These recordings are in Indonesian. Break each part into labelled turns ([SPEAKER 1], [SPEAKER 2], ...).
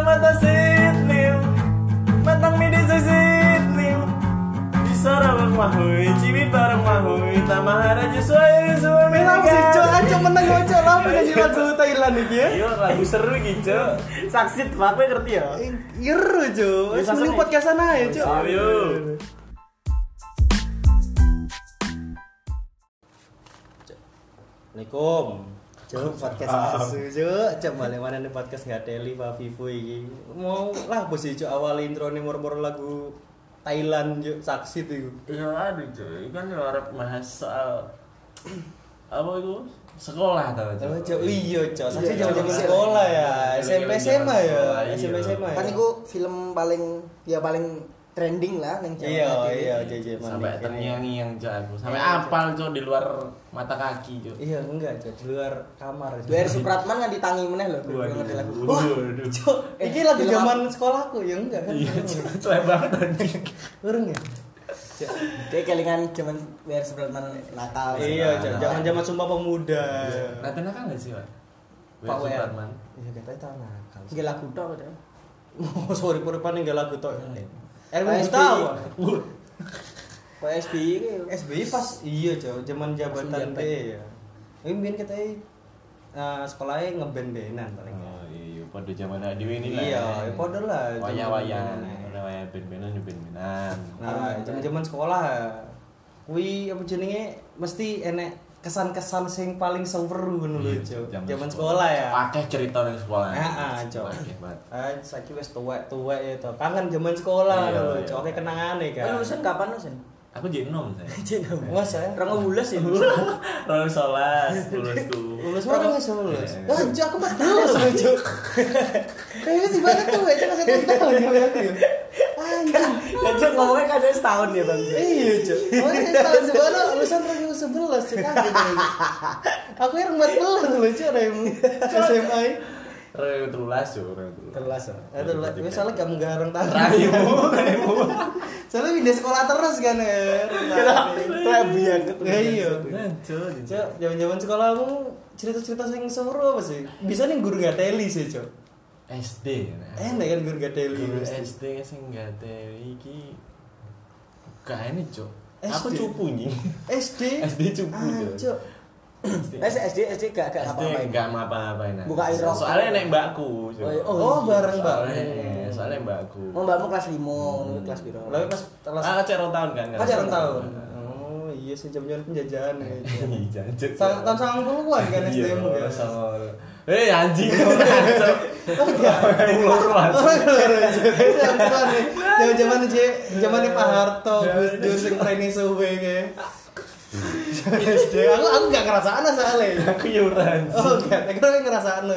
[SPEAKER 1] mata sitnim Matang midi sitnim Bisa ramang mahui Cibi bareng mahui Tamahara jisuai Suami
[SPEAKER 2] Kenapa sih cok? Ancok menang cok lah penyanyi lagu Thailand ini ya.
[SPEAKER 1] Iya lagu seru gitu
[SPEAKER 3] Saksit, apa ngerti ya?
[SPEAKER 2] Iru cok. Wis
[SPEAKER 1] Bisa
[SPEAKER 2] mending
[SPEAKER 1] seni.
[SPEAKER 2] podcastan aja cok.
[SPEAKER 1] Ayo.
[SPEAKER 2] Assalamualaikum. Cok podcast asu cok. Cok balik mana nih podcast nggak teli Pak Vivo ini. Mau lah bos cok awal intro nih mor-mor lagu Thailand cok saksit itu.
[SPEAKER 1] Iya aduh cuy Kan lu harap bahas soal Apa itu? Sekolah tau
[SPEAKER 2] Oh, cok iya cok. Saksit
[SPEAKER 3] Iya,
[SPEAKER 2] zaman
[SPEAKER 3] Cok.
[SPEAKER 2] sekolah ya.
[SPEAKER 1] Iya,
[SPEAKER 2] SMP
[SPEAKER 1] iya,
[SPEAKER 2] SMA ya.
[SPEAKER 1] iya.
[SPEAKER 2] SMP SMA ya.
[SPEAKER 3] Kan itu film paling ya paling trending lah neng
[SPEAKER 2] Iya iya JJ
[SPEAKER 1] Sampai
[SPEAKER 2] Manik.
[SPEAKER 1] terngiang-ngiang cuy aku Sampai
[SPEAKER 2] Iya,
[SPEAKER 1] apal cuy di luar mata kaki cuy
[SPEAKER 2] Iya enggak cok di luar kamar. Cok.
[SPEAKER 3] Biar Supratman kan ditangi meneh loh.
[SPEAKER 1] Waduh,
[SPEAKER 3] ngerti lagu.
[SPEAKER 1] waduh.
[SPEAKER 2] Cok,
[SPEAKER 3] Eh,
[SPEAKER 2] ini lagu zaman sekolahku ya enggak kan?
[SPEAKER 1] Iya Cuy banget anjing
[SPEAKER 2] Urung ya? Cok.
[SPEAKER 3] Dia kelingan zaman biar Supratman nakal.
[SPEAKER 2] Iya, cok. Zaman-zaman sumpah pemuda.
[SPEAKER 1] Nanti nakal gak sih Pak?
[SPEAKER 3] Pak.
[SPEAKER 1] Supratman
[SPEAKER 2] Iya, katanya tahu nakal.
[SPEAKER 3] Gak lagu tok udah.
[SPEAKER 2] Oh, sorry puripan enggak lagu tok. Erwin
[SPEAKER 3] Pak
[SPEAKER 2] Gustavo.
[SPEAKER 3] SBY. Pak SBY ini.
[SPEAKER 2] SBY pas iya, cok. Zaman jabatan. B ya. Ini biar kita eh, sekolahnya ngeband bandan paling.
[SPEAKER 1] Oh iya pada zaman Adiwi ini lah
[SPEAKER 2] Iya, ya podo lah.
[SPEAKER 1] Wayang-wayang
[SPEAKER 2] zaman-
[SPEAKER 1] Ada wayang ben-benan ya ben-benan
[SPEAKER 2] Nah, zaman-zaman sekolah kuwi apa jenenge mesti enek kesan-kesan sing paling seru ngono lho,
[SPEAKER 1] Iya,
[SPEAKER 2] Cok.
[SPEAKER 1] zaman sekolah.
[SPEAKER 2] ya.
[SPEAKER 1] Pakai cerita dari sekolah
[SPEAKER 2] Heeh,
[SPEAKER 1] banget
[SPEAKER 2] Ah, saiki wis tuwek-tuwek ya to. Kangen zaman sekolah
[SPEAKER 1] Iya,
[SPEAKER 2] lho,
[SPEAKER 1] iya.
[SPEAKER 2] Cok. Oke kenangane
[SPEAKER 3] Kan
[SPEAKER 2] kan.
[SPEAKER 3] lulusan kapan lulusan?
[SPEAKER 1] Aku jenom saya
[SPEAKER 3] Jeneng.
[SPEAKER 2] Wah, saya
[SPEAKER 3] Rong bulan sih.
[SPEAKER 1] Lulus solas Lulusku
[SPEAKER 2] lulus mana wis lulus.
[SPEAKER 1] Iya.
[SPEAKER 2] Wah, Cok aku mah lulus lho, Cok. Kayaknya tiba tuh Cok masih tahun ya aku. Ya.
[SPEAKER 3] Kan ngomongnya kan setahun ya bang.
[SPEAKER 2] Iya, Cok. Makanya tahun sekolah lulusan 2011, Cok. Kaget aku. Aku yang 14 lho, Cok, dari SMA.
[SPEAKER 1] Rewe terulas yo rewe terulas.
[SPEAKER 2] Itu lah, gue soalnya gak menggarang.
[SPEAKER 1] Raimu Raimu
[SPEAKER 2] Soalnya pindah sekolah terus kan ya.
[SPEAKER 3] Kayak biang ketemu.
[SPEAKER 2] Ya iya.
[SPEAKER 1] Ngancur
[SPEAKER 2] Cok, zaman-zaman sekolah aku cerita-cerita yang seru apa sih? Bisa nih guru gak teli sih, Cok.
[SPEAKER 1] SD nah.
[SPEAKER 2] Enak kan guru gak teli.
[SPEAKER 1] Guru SD sing gak teli iki Gak ini cok Aku
[SPEAKER 2] SD?
[SPEAKER 1] cupu nih
[SPEAKER 2] SD.
[SPEAKER 1] SD cupu
[SPEAKER 2] Ah,
[SPEAKER 1] Cok.
[SPEAKER 3] Nah, SD SD gak gak
[SPEAKER 1] SD
[SPEAKER 3] apa-apain.
[SPEAKER 1] gak ngapa-ngapain nah.
[SPEAKER 3] Buka air rokok.
[SPEAKER 1] Soalnya nek mbakku.
[SPEAKER 3] Oh, oh,
[SPEAKER 2] Oh, bareng mbak.
[SPEAKER 1] Soalnya, soalnya mbakku
[SPEAKER 3] Mau mbakmu kelas 5, lu kelas piro?
[SPEAKER 2] Lalu pas kelas
[SPEAKER 1] Ah, tahun kan
[SPEAKER 2] kan jarang tahun. Oh, iya sih jam-jam penjajahan ya.
[SPEAKER 1] Jancuk
[SPEAKER 2] Sang- Tahun sangat puluhan kan
[SPEAKER 1] Iya,
[SPEAKER 2] SDM ya.
[SPEAKER 1] Eh anjing. Ulur
[SPEAKER 2] Zaman zaman aja, zaman Pak Harto, Gus Dur sing training suwe kayak. Aku aku gak ngerasaan soalnya.
[SPEAKER 1] Aku yuran
[SPEAKER 2] Oh, enggak, aku tapi ngerasaan lo,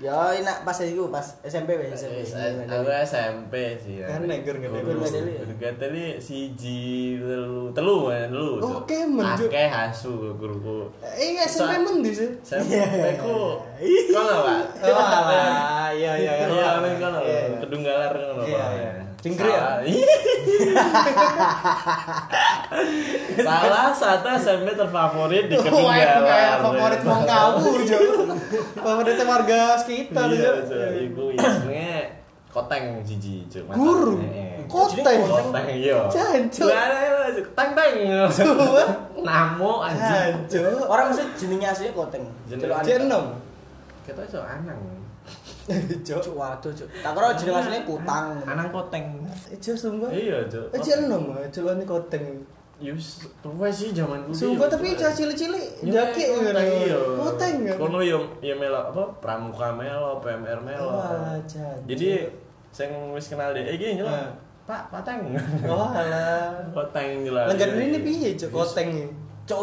[SPEAKER 3] Ya, enak pas itu pas SMP wes SMP.
[SPEAKER 1] Aku SMP sih ya
[SPEAKER 2] Kan neger nggak
[SPEAKER 3] Neger nggak teli ya?
[SPEAKER 1] Guru teli siji telu telu kan telu.
[SPEAKER 2] Oh, kemen, Cuk.
[SPEAKER 1] Akeh asu guruku.
[SPEAKER 2] Eh, SMP mendi sih.
[SPEAKER 1] SMP ku. Pak?
[SPEAKER 2] Oh, iya iya iya.
[SPEAKER 1] Iya, men kan
[SPEAKER 2] Iya, iya.
[SPEAKER 1] kedunggalar kan
[SPEAKER 2] Iya, iya. Cingkri ya?
[SPEAKER 1] Salah satu SMP terfavorit di
[SPEAKER 2] Wah,
[SPEAKER 1] kedunggalar.
[SPEAKER 2] kayak favorit mau kamu, Cok. Favoritnya warga sekitar,
[SPEAKER 1] Iya. Cuk. Iku isengnya koteng. Mata-
[SPEAKER 2] Guru?
[SPEAKER 1] Eh, eh.
[SPEAKER 2] Koteng.
[SPEAKER 1] Koteng iya. Lah, lah, Teng teng. Namo anjing.
[SPEAKER 2] Hancur.
[SPEAKER 3] Orang mesti jenenge aslinya koteng.
[SPEAKER 1] Jenenge
[SPEAKER 2] enam.
[SPEAKER 1] Kita iso anang.
[SPEAKER 2] Cok.
[SPEAKER 3] Cuk, waduh, cuk. Tak kira jenenge aslinya kutang.
[SPEAKER 1] Anang koteng.
[SPEAKER 2] Cok sumpah.
[SPEAKER 1] Iya, Cuk.
[SPEAKER 2] Eh, cek enam, celuannya koteng.
[SPEAKER 1] Yus, tuwa sih zaman dulu.
[SPEAKER 2] Sumpah tapi cah cilik-cilik
[SPEAKER 1] Iya,
[SPEAKER 2] jaki
[SPEAKER 1] koteng, iya.
[SPEAKER 2] Koteng.
[SPEAKER 1] Kono yo yo melok apa? Pramuka melo, PMR melo.
[SPEAKER 2] Wah, jancuk.
[SPEAKER 1] Jadi sing wis kenal deh, iki nyelok.
[SPEAKER 2] Nah.
[SPEAKER 1] Pak, pateng.
[SPEAKER 2] Oh, alah.
[SPEAKER 1] Koteng jelas.
[SPEAKER 2] Lengan ini piye, Cok? Koteng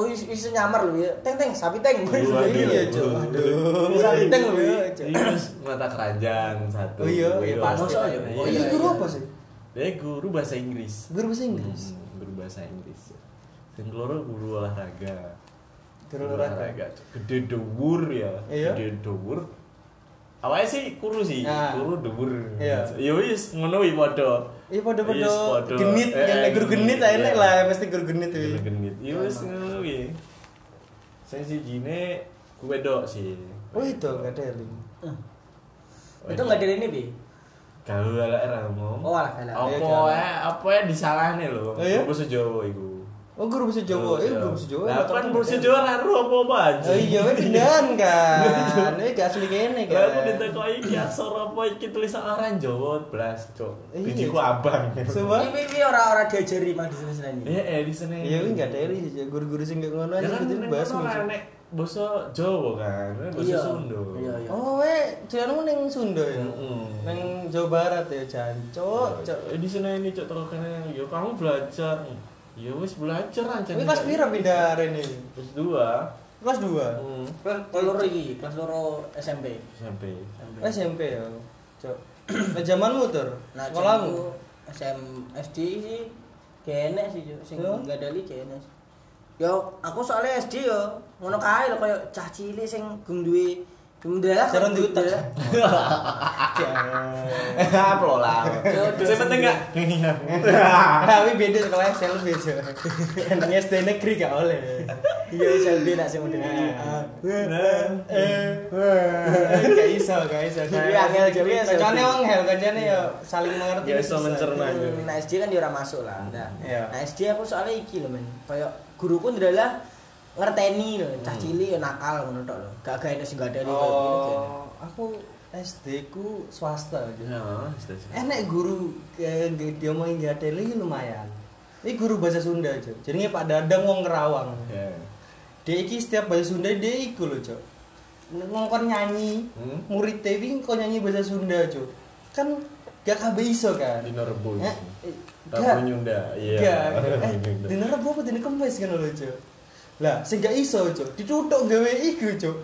[SPEAKER 3] is- is nyamar lu ya. Teng teng, sapi teng.
[SPEAKER 2] Iya. Aduh.
[SPEAKER 3] Sapi teng lu ya.
[SPEAKER 2] Cok.
[SPEAKER 1] Iya, mata keranjang satu.
[SPEAKER 2] Oh iya,
[SPEAKER 3] iya, pasti.
[SPEAKER 1] Masa ya?
[SPEAKER 3] Oh, iya,
[SPEAKER 2] guru apa sih?
[SPEAKER 1] Dia guru bahasa Inggris.
[SPEAKER 2] Guru bahasa Inggris.
[SPEAKER 1] Hmm, guru bahasa Inggris. Sing keloro guru olahraga.
[SPEAKER 2] Guru olahraga.
[SPEAKER 1] Gede dhuwur ya.
[SPEAKER 2] Iya.
[SPEAKER 1] Gede dhuwur. Awalnya sih kuru sih,
[SPEAKER 2] Nah.
[SPEAKER 1] kuru dhuwur.
[SPEAKER 2] Iya.
[SPEAKER 1] Ya wis ngono wi padha.
[SPEAKER 2] Iya
[SPEAKER 1] Yes, pada.
[SPEAKER 2] genit,
[SPEAKER 1] Eh,
[SPEAKER 2] yang guru genit
[SPEAKER 1] iya.
[SPEAKER 2] enak lah, mesti guru genit
[SPEAKER 1] Guru
[SPEAKER 2] tuh.
[SPEAKER 1] genit. Ya wis ngono wi. Sing sijine wedok sih.
[SPEAKER 2] Oh itu gak ada link.
[SPEAKER 3] Itu enggak dari ini, Bi.
[SPEAKER 1] Gawe ala era ngomong.
[SPEAKER 3] Oh, alah.
[SPEAKER 2] Iya,
[SPEAKER 1] Apa ya? Apa ya disalahne lho?
[SPEAKER 2] Iya?
[SPEAKER 1] Bahasa Jawa iku.
[SPEAKER 2] Oh, guru bahasa Jawa. Eh, guru bahasa Jawa.
[SPEAKER 1] Lah kan bahasa Jawa ra ro apa-apa aja.
[SPEAKER 2] Oh iya, pindahan kan. Ini gak asli kene
[SPEAKER 1] Lah aku
[SPEAKER 2] kan.
[SPEAKER 1] ditekoki iki aksara apa iki tulisan orang Jawa blas, Cuk.
[SPEAKER 2] Iya,
[SPEAKER 1] Bijiku
[SPEAKER 2] Cuk.
[SPEAKER 1] abang.
[SPEAKER 2] Coba.
[SPEAKER 3] Ini ini ora-ora diajari mah di sini
[SPEAKER 1] Eh, eh di sini.
[SPEAKER 2] Iya, wih gak dari sih guru-guru sing gak ngono
[SPEAKER 1] Ya
[SPEAKER 2] aja
[SPEAKER 1] kan
[SPEAKER 2] gitu bahas
[SPEAKER 1] basa Jawa kan, basa
[SPEAKER 3] Iya.
[SPEAKER 1] Sunda.
[SPEAKER 3] Iya, iya.
[SPEAKER 2] Oh, weh, jalanmu ning Sunda ya.
[SPEAKER 1] Mm-mm.
[SPEAKER 2] Ning Jawa Barat ya, Jancuk. Cuk.
[SPEAKER 1] Eh, di sini ini cok terus kene yo kamu belajar. Ya wis belajar aja.
[SPEAKER 2] Ini kelas pira pindah ini?
[SPEAKER 1] Kelas 2.
[SPEAKER 2] Kelas 2.
[SPEAKER 1] Hmm.
[SPEAKER 3] Kelas loro iki, kelas loro SMP.
[SPEAKER 1] SMP.
[SPEAKER 2] SMP ya. Cuk. Nah, zamanmu tur.
[SPEAKER 3] Nah,
[SPEAKER 2] Sekolahmu.
[SPEAKER 3] SM SD sih kene sih Cuk. sing enggak ada kene. Yo, aku soalnya SD yo ngono kae lho koyo cah cilik sing gung duwe Alhamdulillah
[SPEAKER 2] Jalan diutak.
[SPEAKER 1] Apa lo lah? Saya penting enggak?
[SPEAKER 2] Tapi beda sekolah SLB aja. Kan SD negeri gak oleh.
[SPEAKER 3] Iya, model iki.
[SPEAKER 2] Ah.
[SPEAKER 3] Ah.
[SPEAKER 2] Gak iso, gak iso.
[SPEAKER 3] Iya, angel jadi SLB.
[SPEAKER 2] Kancane wong hel, kancane ya saling mengerti.
[SPEAKER 1] Ya, iso mencerna.
[SPEAKER 3] Hmm, Nah SD kan dia ora masuk lah. Nah,
[SPEAKER 2] Iya.
[SPEAKER 3] nah SD aku soalnya iki lho men. Kayak guruku adalah ngerteni lho, cah
[SPEAKER 1] Hmm.
[SPEAKER 3] cilik ya nakal ngono tok lho. Gak gawe sing gak ada kayak.
[SPEAKER 2] Oh, aku SD ku swasta aja.
[SPEAKER 1] Setuju.
[SPEAKER 2] Enek guru eh, nggak- dia mau nggak lumayan. Ini guru bahasa Sunda aja. Jadinya Pak Dadang wong Kerawang.
[SPEAKER 1] Ya.
[SPEAKER 2] Dia iki setiap bahasa Sunda dia iku lho, Cok. Ngongkon nyanyi,
[SPEAKER 1] Hmm?
[SPEAKER 2] murid TV kok nyanyi bahasa Sunda, Cok. Kan gak kabeh iso kan.
[SPEAKER 1] Dino Rebo.
[SPEAKER 2] Eh, eh,
[SPEAKER 1] Rabu. Nyunda. Iya.
[SPEAKER 2] Gak. Eh, dina Rebo apa dina Kamis kan lho, Cok. Lah, sing gak iso, Cok. Ditutuk gawe iku, Cok.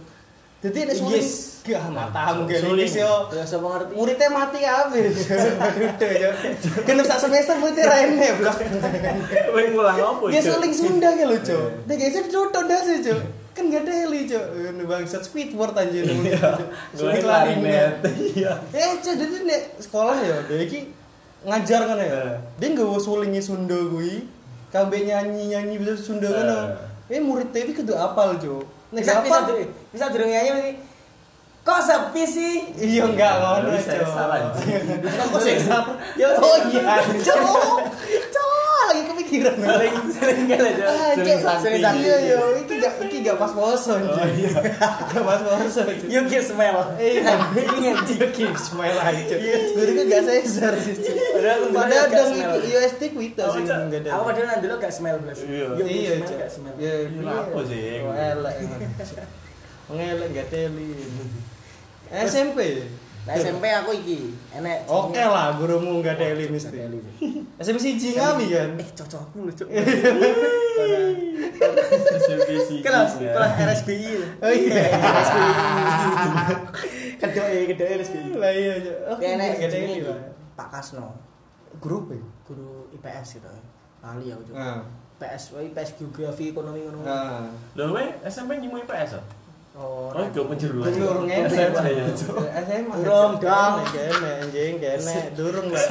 [SPEAKER 2] Dadi nek suling
[SPEAKER 3] Yes.
[SPEAKER 2] gak matamu gawe
[SPEAKER 1] Suling.
[SPEAKER 2] yo.
[SPEAKER 3] Ya sapa ngerti?
[SPEAKER 2] Muridnya mati kabeh. Duduk, Cok. Genep sak semester muridnya rene, Blok.
[SPEAKER 1] Wih ngulang apa?
[SPEAKER 2] Dia
[SPEAKER 1] Cuk?
[SPEAKER 2] suling Sunda kan lho, Cok. Dia geser ditutuk dasi, Cok. Kan gak ada heli, Cok. Ini bangsat Squidward anjir.
[SPEAKER 1] Gue klarinet. Iya.
[SPEAKER 2] Eh, Cok, jadi nek sekolah ya, dia iki ngajar kan ya.
[SPEAKER 1] Eh.
[SPEAKER 2] Dia nggak sulingi Sunda kuwi. Kabeh nyanyi-nyanyi bisa Sunda kan. Eh, murid TV kudu apal, Cok. Nek
[SPEAKER 3] Bisa bisa
[SPEAKER 2] apal,
[SPEAKER 3] bisa durung nyanyi mesti. Kok sepi sih?
[SPEAKER 2] Iya enggak ngono, Cok.
[SPEAKER 1] anjing.
[SPEAKER 2] Kok sesar?
[SPEAKER 3] Ya,
[SPEAKER 2] Oh iya, Cok. Lagi kepikiran.
[SPEAKER 3] Sering sering gak aja.
[SPEAKER 2] Ah,
[SPEAKER 1] Sering
[SPEAKER 2] Cok.
[SPEAKER 1] sakti.
[SPEAKER 2] Sering sakti yo. Iki gak iki gak pas poso.
[SPEAKER 1] Oh, iya.
[SPEAKER 2] Gak pas poso.
[SPEAKER 3] You give smell.
[SPEAKER 2] Iya,
[SPEAKER 3] Ini anjing.
[SPEAKER 2] keep smile aja. Guru kan gak sesar sih.
[SPEAKER 3] Padahal
[SPEAKER 2] dong UST ku itu
[SPEAKER 1] Oh,
[SPEAKER 2] sih enggak ada.
[SPEAKER 3] Aku padahal nanti lo gak smell blas.
[SPEAKER 1] Iya.
[SPEAKER 3] You
[SPEAKER 2] Iya,
[SPEAKER 3] give gak.
[SPEAKER 2] Ya,
[SPEAKER 1] Iya, apa sih?
[SPEAKER 2] Oh, elek. Ngelek gak teli. SMP.
[SPEAKER 3] Nah SMP aku iki enek.
[SPEAKER 2] Oke lah, gurumu gak teli mesti. SMP siji ngami kan.
[SPEAKER 3] Eh cocokku lho, Cok.
[SPEAKER 1] SMPC.
[SPEAKER 3] Kelas
[SPEAKER 1] ya.
[SPEAKER 3] kelas RSBI. lho.
[SPEAKER 2] Oh iya.
[SPEAKER 3] Kedoe kedoe RSBI.
[SPEAKER 2] Lah iya. Cok. Oke,
[SPEAKER 3] enek
[SPEAKER 2] lah.
[SPEAKER 3] Pak Kasno,
[SPEAKER 2] Grup ya.
[SPEAKER 3] guru IPS gitu. Lali aku Cok.
[SPEAKER 2] Nah.
[SPEAKER 3] IPS, wah, IPS geografi ekonomi ngono.
[SPEAKER 1] Loh, weh, SMP nyimu IPS ah?
[SPEAKER 3] Oh,
[SPEAKER 1] Oh, gak penjeruan.
[SPEAKER 2] Durung ngene.
[SPEAKER 1] SMA ya.
[SPEAKER 3] Durung, dong.
[SPEAKER 2] Kene anjing kene durung lah.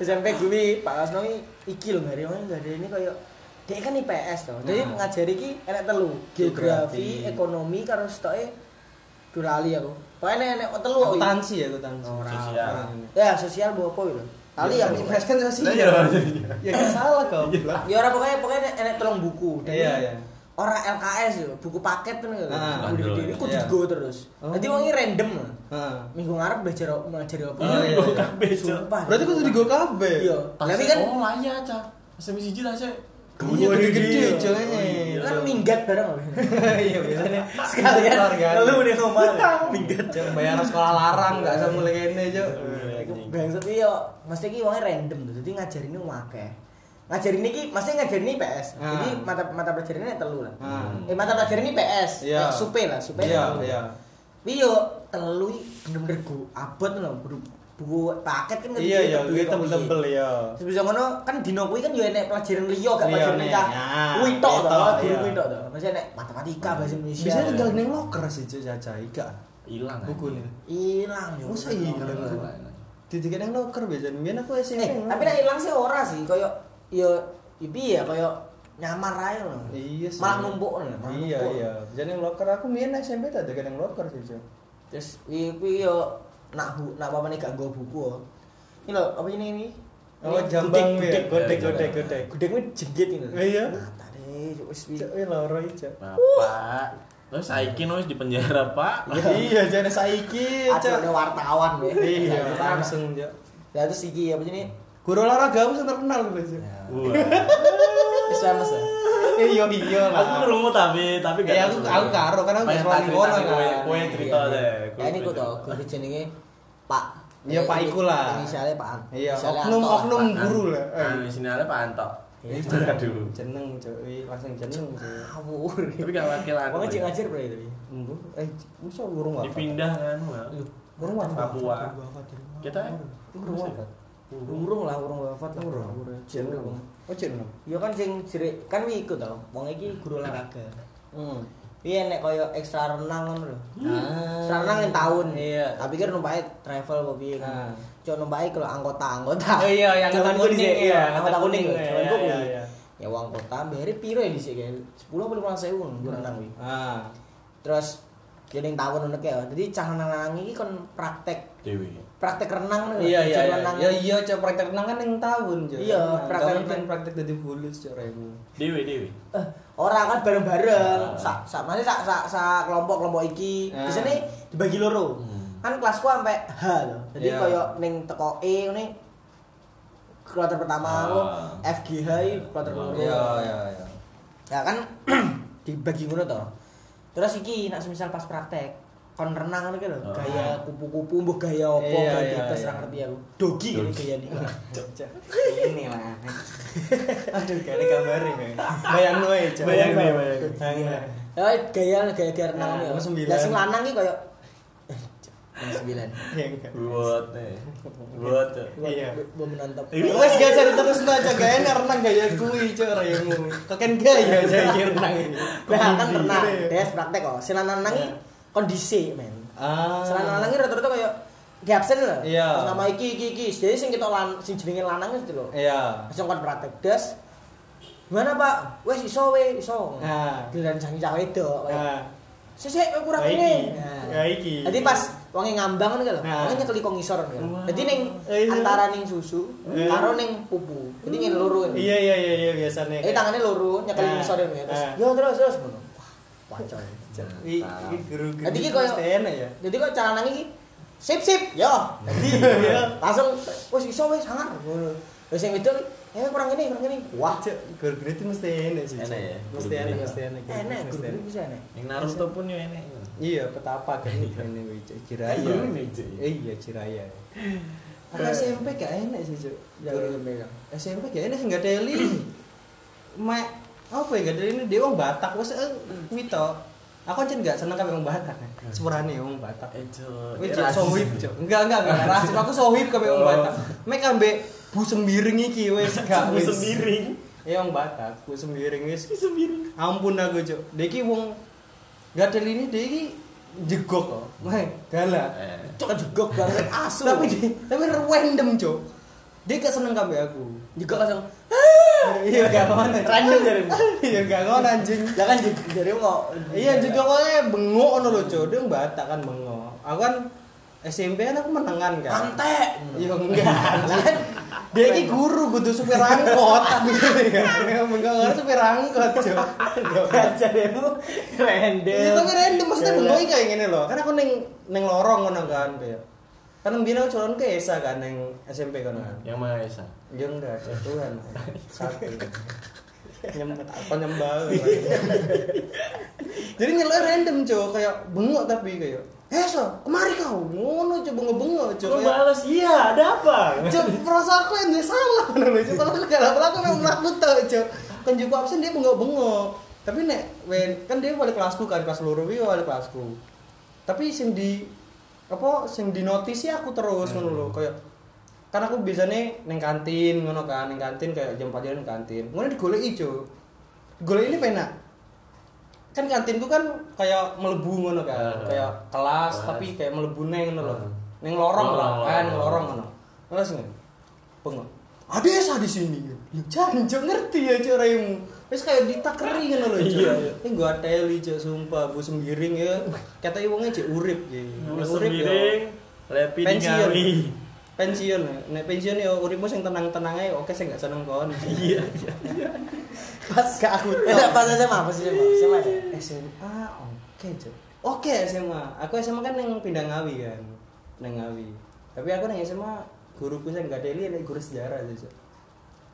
[SPEAKER 3] SMP gue Pak Kasno iki lho ngari ngene ada ini kayak dia kan IPS toh. Jadi
[SPEAKER 2] Nah.
[SPEAKER 3] ngajari iki enek telu, geografi, ekonomi karo stoke durali aku. Pokoknya enek telu aku. iki.
[SPEAKER 2] Akuntansi ya akuntansi.
[SPEAKER 3] Ora.
[SPEAKER 1] Sosial.
[SPEAKER 3] Ya, sosial bu apa itu? Tali
[SPEAKER 2] Ya,
[SPEAKER 3] aku.
[SPEAKER 2] IPS kan sosial.
[SPEAKER 1] Iya,
[SPEAKER 2] Ya gak salah kok.
[SPEAKER 3] Ya ora pokoknya pokoknya enek- telung buku.
[SPEAKER 2] Iya, iya.
[SPEAKER 3] Ora LKS yo, buku paket tuh nih.
[SPEAKER 2] Ah,
[SPEAKER 3] Buku
[SPEAKER 1] bandel,
[SPEAKER 3] gede iku
[SPEAKER 2] iya.
[SPEAKER 3] digo terus.
[SPEAKER 2] Oh.
[SPEAKER 3] Nanti wong iki random.
[SPEAKER 2] Heeh.
[SPEAKER 3] Minggu ngarep belajar ngajari apa?
[SPEAKER 2] Oh, iya, iya.
[SPEAKER 1] Kabeh.
[SPEAKER 3] Sumpah.
[SPEAKER 2] Berarti kudu digo kabeh.
[SPEAKER 3] Iya. Tapi kan
[SPEAKER 1] Oh, lah iya, Cak. SMP siji lah, Cak.
[SPEAKER 2] Iya, gede-gede
[SPEAKER 1] Iya.
[SPEAKER 2] jolene.
[SPEAKER 3] kan minggat bareng.
[SPEAKER 2] Iya, biasanya
[SPEAKER 3] Sekalian
[SPEAKER 2] keluarga.
[SPEAKER 3] lu udah ngomong minggat.
[SPEAKER 2] Cok, bayar sekolah larang gak usah mulai kene, Cok.
[SPEAKER 3] Bangsat yo mesti iki wonge random tuh. Jadi ngajarinnya akeh. Ngajarin iki mesti ngajarin IPS.
[SPEAKER 2] Ah.
[SPEAKER 3] Jadi mata mata pelajaran ini telu lah.
[SPEAKER 2] Ah.
[SPEAKER 3] Eh mata pelajaran ini PS.
[SPEAKER 2] Iya.
[SPEAKER 3] Eh, Supe lah, supe.
[SPEAKER 2] Iya,
[SPEAKER 3] telu.
[SPEAKER 2] iya.
[SPEAKER 3] Tapi yo telu bener-bener go abot lho, buku buku paket kan
[SPEAKER 2] Iya, iya, gue tebel-tebel ya.
[SPEAKER 3] Terus bisa ngono kan dino kuwi kan yo enek pelajaran liya gak
[SPEAKER 2] Liya,
[SPEAKER 3] pelajaran
[SPEAKER 2] nih.
[SPEAKER 3] cah.
[SPEAKER 2] Ya,
[SPEAKER 3] Kuwi tok
[SPEAKER 2] kuwi
[SPEAKER 3] to, guru
[SPEAKER 2] iya.
[SPEAKER 3] kuwi tok to. Masih enek matematika bahasa Indonesia.
[SPEAKER 2] Bisa tinggal ning loker sih, Cok, Caca. Ika.
[SPEAKER 1] Hilang.
[SPEAKER 2] Bukunya.
[SPEAKER 3] Ilang yo.
[SPEAKER 2] Masa ilang? Didikan ning loker biasanya. Biyen aku SMP.
[SPEAKER 3] Eh, tapi nek ilang sih ora sih, koyo yo ipi ya koyo nyamar ae lho.
[SPEAKER 2] Iya sih.
[SPEAKER 3] Malah numpuk malah
[SPEAKER 2] Iya,
[SPEAKER 3] numpuk.
[SPEAKER 2] iya. Jadi ning loker aku biyen SMP tak ada ning loker sih, Cok.
[SPEAKER 3] Terus ipi yo nak hu nak apa nih gak nggo buku. oh. Ini lho, apa ini ini?
[SPEAKER 2] Oh,
[SPEAKER 3] Ini
[SPEAKER 2] jambang
[SPEAKER 3] gudeg,
[SPEAKER 2] ya?
[SPEAKER 3] gudeg,
[SPEAKER 2] Godek,
[SPEAKER 3] gudeg.
[SPEAKER 2] godek, godek.
[SPEAKER 3] Gudeg ini jengget ini.
[SPEAKER 2] Iya.
[SPEAKER 3] Tadi wis wi.
[SPEAKER 2] Cok, eh loro ijo.
[SPEAKER 1] Bapak. Terus saiki wis di penjara, Pak.
[SPEAKER 2] Iya, jane saiki,
[SPEAKER 3] Ada wartawan ya.
[SPEAKER 2] Iya, langsung, Cok.
[SPEAKER 3] Ya terus iki apa ini?
[SPEAKER 2] Guru olahraga aku sing terkenal Cok.
[SPEAKER 1] Wah.
[SPEAKER 3] Wis famous ya.
[SPEAKER 2] Iya, iya lah.
[SPEAKER 1] Aku krungu tapi tapi gak
[SPEAKER 2] Iya,
[SPEAKER 1] tahu
[SPEAKER 2] aku aku karo karena aku sekolah
[SPEAKER 1] cerita
[SPEAKER 2] kono kan.
[SPEAKER 1] kowe cerita
[SPEAKER 3] Iya,
[SPEAKER 1] deh.
[SPEAKER 3] iya.
[SPEAKER 1] kowe
[SPEAKER 3] Ya ini ku
[SPEAKER 1] cerita.
[SPEAKER 3] tau, guru jenenge Pak.
[SPEAKER 2] Iya, Pak iku lah.
[SPEAKER 3] Inisialnya Pak An.
[SPEAKER 2] Iya,
[SPEAKER 3] Inisialnya
[SPEAKER 2] oknum oknum
[SPEAKER 3] Pak
[SPEAKER 2] guru lah.
[SPEAKER 1] Nah,
[SPEAKER 2] Eh,
[SPEAKER 1] ada Pak Anto.
[SPEAKER 3] Iya.
[SPEAKER 1] Aduh.
[SPEAKER 2] jeneng, Cok. Ih, langsung jeneng. Cok.
[SPEAKER 3] Ngawur.
[SPEAKER 1] Tapi gak wakil aku.
[SPEAKER 3] Wong
[SPEAKER 1] ya.
[SPEAKER 3] ngajak ngajar berarti tadi.
[SPEAKER 2] Embu, eh, masa burung wafat?
[SPEAKER 1] Dipindah kan, Wak.
[SPEAKER 2] Burung wafat.
[SPEAKER 1] Papua. Kita
[SPEAKER 2] Burung wafat.
[SPEAKER 3] Urung lah, urung wafat lah.
[SPEAKER 2] Urung.
[SPEAKER 3] Urung.
[SPEAKER 2] Oh, jeneng.
[SPEAKER 3] Ya kan sing jerik kan wi iku to. Wong iki guru olahraga.
[SPEAKER 2] Hmm.
[SPEAKER 3] Iya nek koyo ekstra renang ngono lho.
[SPEAKER 2] Ah.
[SPEAKER 3] Ekstra renang yang tahun.
[SPEAKER 2] Iya.
[SPEAKER 3] Tapi kan numpake travel apa piye kan.
[SPEAKER 2] Ah.
[SPEAKER 3] Cuma numpake kalau anggota-anggota.
[SPEAKER 2] Oh iya, yang
[SPEAKER 3] dhisik,
[SPEAKER 2] kuning,
[SPEAKER 3] iya,
[SPEAKER 2] iya,
[SPEAKER 3] anggota kuning.
[SPEAKER 2] kuning,
[SPEAKER 3] Jaman
[SPEAKER 2] iya, iya.
[SPEAKER 3] Ya uang kota bayar piro ya dhisik kan? 10 apa 15.000 guru renang kuwi.
[SPEAKER 2] Ah.
[SPEAKER 3] Terus ya tahun ngono kae. Jadi cah renang iki kon praktek
[SPEAKER 1] Dewi.
[SPEAKER 3] praktek renang lho,
[SPEAKER 2] Iya iya iya.
[SPEAKER 3] renang.
[SPEAKER 2] Ya iya cok praktek renang kan yang tahun cok.
[SPEAKER 3] Iya, praktek
[SPEAKER 2] praktek
[SPEAKER 3] renang.
[SPEAKER 2] kan praktek dari bulus cok remu.
[SPEAKER 1] Dewi, Dewi.
[SPEAKER 3] Eh, ora kan bareng-bareng.
[SPEAKER 1] Ah.
[SPEAKER 3] Sak sak masih sak sak sak kelompok-kelompok iki.
[SPEAKER 2] Ah.
[SPEAKER 3] Biasanya dibagi loro.
[SPEAKER 1] Hmm.
[SPEAKER 3] Kan kelasku sampai H loh. Jadi
[SPEAKER 2] Iya.
[SPEAKER 3] koyo ning teko E ngene kloter pertama
[SPEAKER 1] Ah.
[SPEAKER 3] aku FGH kloter
[SPEAKER 1] Ah.
[SPEAKER 3] loro.
[SPEAKER 2] Iya iya iya.
[SPEAKER 3] Ya kan dibagi ngono to. Terus iki nek semisal pas praktek kon renang ngono lho,
[SPEAKER 1] Ah.
[SPEAKER 3] gaya kupu-kupu mbok gaya apa,
[SPEAKER 2] Iya,
[SPEAKER 3] gaya
[SPEAKER 2] iya, iya.
[SPEAKER 3] ngerti aku. Dogi ngene gaya
[SPEAKER 2] cok. Ini lah. Aduh kayak gambarin ya. Bayang noe.
[SPEAKER 1] Bayang noe, bayang.
[SPEAKER 3] Ya gaya gaya gaya renang
[SPEAKER 2] Ah.
[SPEAKER 3] Lah sing lanang ki koyo nomor sembilan.
[SPEAKER 2] Iya enggak.
[SPEAKER 1] Buat nih. Buat.
[SPEAKER 2] Iya.
[SPEAKER 3] Mau menantap.
[SPEAKER 2] Wes gak cari terus aja gaya renang gaya kui cok rayemu. Keken gaya aja renang ini.
[SPEAKER 3] Nah kan renang,
[SPEAKER 2] Iya.
[SPEAKER 3] des praktek kok. Lanang ki kondisi men.
[SPEAKER 2] Ah.
[SPEAKER 3] Sing lanang ki rata-rata koyo di absen lho.
[SPEAKER 2] Iya.
[SPEAKER 3] Nama iki iki iki. Jadi sing kita lan sing jenenge lanang itu lho.
[SPEAKER 2] Iya.
[SPEAKER 3] Langsung kon praktek des. Gimana Pak? Wes iso we, iso.
[SPEAKER 2] Nah.
[SPEAKER 3] Giliran sang cah wedok.
[SPEAKER 2] Nah.
[SPEAKER 3] Sesek kurang ini.
[SPEAKER 2] Ya iki.
[SPEAKER 3] Jadi pas wonge ngambang ngono lho.
[SPEAKER 2] Nah.
[SPEAKER 3] Wonge nyekeli kok ngisor ngono. Dadi ning
[SPEAKER 2] Iya.
[SPEAKER 3] antara ning susu
[SPEAKER 2] Iya.
[SPEAKER 3] karo ning pupu. Jadi ngene loro.
[SPEAKER 2] Iya iya iya iya biasanya.
[SPEAKER 3] Eh tangannya loro nyekeli
[SPEAKER 2] Nah.
[SPEAKER 3] ngisor ngono. Terus
[SPEAKER 2] Nah.
[SPEAKER 3] yo terus terus ngono. Wah, wacol.
[SPEAKER 2] Iki guru-guru.
[SPEAKER 3] Jadi iki koyo-
[SPEAKER 2] ya.
[SPEAKER 3] Jadi kok cara nang iki sip sip yo. Jadi
[SPEAKER 2] Iya.
[SPEAKER 3] langsung wis iso wis sangar ngono. Terus yang itu eh kurang ini kurang ini. Wah,
[SPEAKER 2] Cok, guru-guru itu mesti enak sih.
[SPEAKER 1] Enak ya?
[SPEAKER 2] Mesti enak, mesti enak.
[SPEAKER 3] enak
[SPEAKER 2] Mesti
[SPEAKER 3] guru bisa enak.
[SPEAKER 1] Yang Naruto pun ya ini.
[SPEAKER 2] Iya, petapa kan ini ini. Jiraya.
[SPEAKER 1] Ini, Cok.
[SPEAKER 2] Eh, Iya, Jiraya. Anak SMP gak enak sih.
[SPEAKER 3] Ya,
[SPEAKER 2] Guru
[SPEAKER 3] SMP kan.
[SPEAKER 2] Gak enak sih enggak deli. Mak apa ya gak deli ini dia wong Batak wis eh kuwi to. Aku kan gak seneng kabeh wong Batak. Sepurane wong Batak.
[SPEAKER 1] Eh, rasis.
[SPEAKER 2] sohib, Cok. Enggak, enggak, enggak. Rasis aku sohib kabeh wong
[SPEAKER 1] Oh.
[SPEAKER 2] Batak. Mek ambek bu sembiring iki wis gak
[SPEAKER 1] Bu
[SPEAKER 2] wis.
[SPEAKER 1] sembiring.
[SPEAKER 2] Iya wong Batak, bu sembiring wis.
[SPEAKER 1] Sembiring.
[SPEAKER 2] Ampun aku, Cok. Dia iki wong gak ada ini dia iki jegok kok. Wah, galak.
[SPEAKER 1] Eh.
[SPEAKER 3] Cok jegok banget asu.
[SPEAKER 2] Tapi dia, tapi random, Cok. Dia gak seneng kabeh aku.
[SPEAKER 3] juga langsung
[SPEAKER 2] Iya, gak ngono.
[SPEAKER 3] Random dari.
[SPEAKER 2] Iya, gak ngono anjing.
[SPEAKER 3] Lah kan dari mau.
[SPEAKER 2] Iya juga kok bengok ngono lho, Cok. Dia Batak kan bengok. Aku kan SMP kan aku menengan kan.
[SPEAKER 3] Antek.
[SPEAKER 2] Iya enggak. Kan dia iki guru kudu supir angkot kan. Enggak ngerti supir angkot, Cok.
[SPEAKER 3] Jadimu random.
[SPEAKER 2] Iya tapi random maksudnya iki kayak ngene lho. Kan aku ning ning lorong ngono kan kayak. Kan mbien aku calon ke Esa kan ning SMP kan.
[SPEAKER 1] Yang Maha Esa.
[SPEAKER 2] Ya enggak. Tuhan. Satu. Apa nyembah. Jadi nyelok random, Cok. Kayak bengok tapi kayak Esa, kemari kau. Ngono coba ngebengok, Cok.
[SPEAKER 1] Kok
[SPEAKER 2] Kayak-
[SPEAKER 1] balas? Iya, ada apa?
[SPEAKER 2] Cok, perasa aku yang dia salah ngono lho. Cok, kalau gak aku memang melaku tau, Cok. Kan juga absen dia bengok-bengok. Tapi nek wen kan dia wali kelasku kan kelas loro iki wali kelasku. Tapi sing di apa sing di notisi aku terus ngono lho, kayak kan aku biasanya neng kantin ngono kan, neng kantin kayak jam 4 neng kantin. Ngono digoleki, Cok. Golek ini penak. Kan kantinku kan kayak melebu ngono kan,
[SPEAKER 1] Ah.
[SPEAKER 2] kayak kelas
[SPEAKER 1] Kelas.
[SPEAKER 2] tapi kayak melebu neng ngono lho.
[SPEAKER 1] Ah.
[SPEAKER 2] Neng lorong lah, kan
[SPEAKER 1] lorong.
[SPEAKER 2] lorong ngono. Terus ngene. Bengok. Ada esa di sini. Ya jancuk ngerti ya cuk raimu. Wis kayak ditakeri ngono cuk.
[SPEAKER 1] Iya, iya.
[SPEAKER 2] Ini gua teli cuk sumpah bu sembiring ya. Kata wonge cek urip ya. Urip ya.
[SPEAKER 1] Lepi
[SPEAKER 2] Pensiun. Pensiun nek pensiun yo uripmu sing tenang-tenang ae oke sing gak seneng kon
[SPEAKER 1] Iya.
[SPEAKER 3] Pas
[SPEAKER 2] gak aku
[SPEAKER 3] Eh, pas SMA apa sih SMA? SMA ya?
[SPEAKER 2] SMA oke Cuk. oke SMA aku SMA kan yang pindah ngawi kan nang ngawi tapi aku nang SMA guruku sing gak deli nek guru sejarah aja Cuk.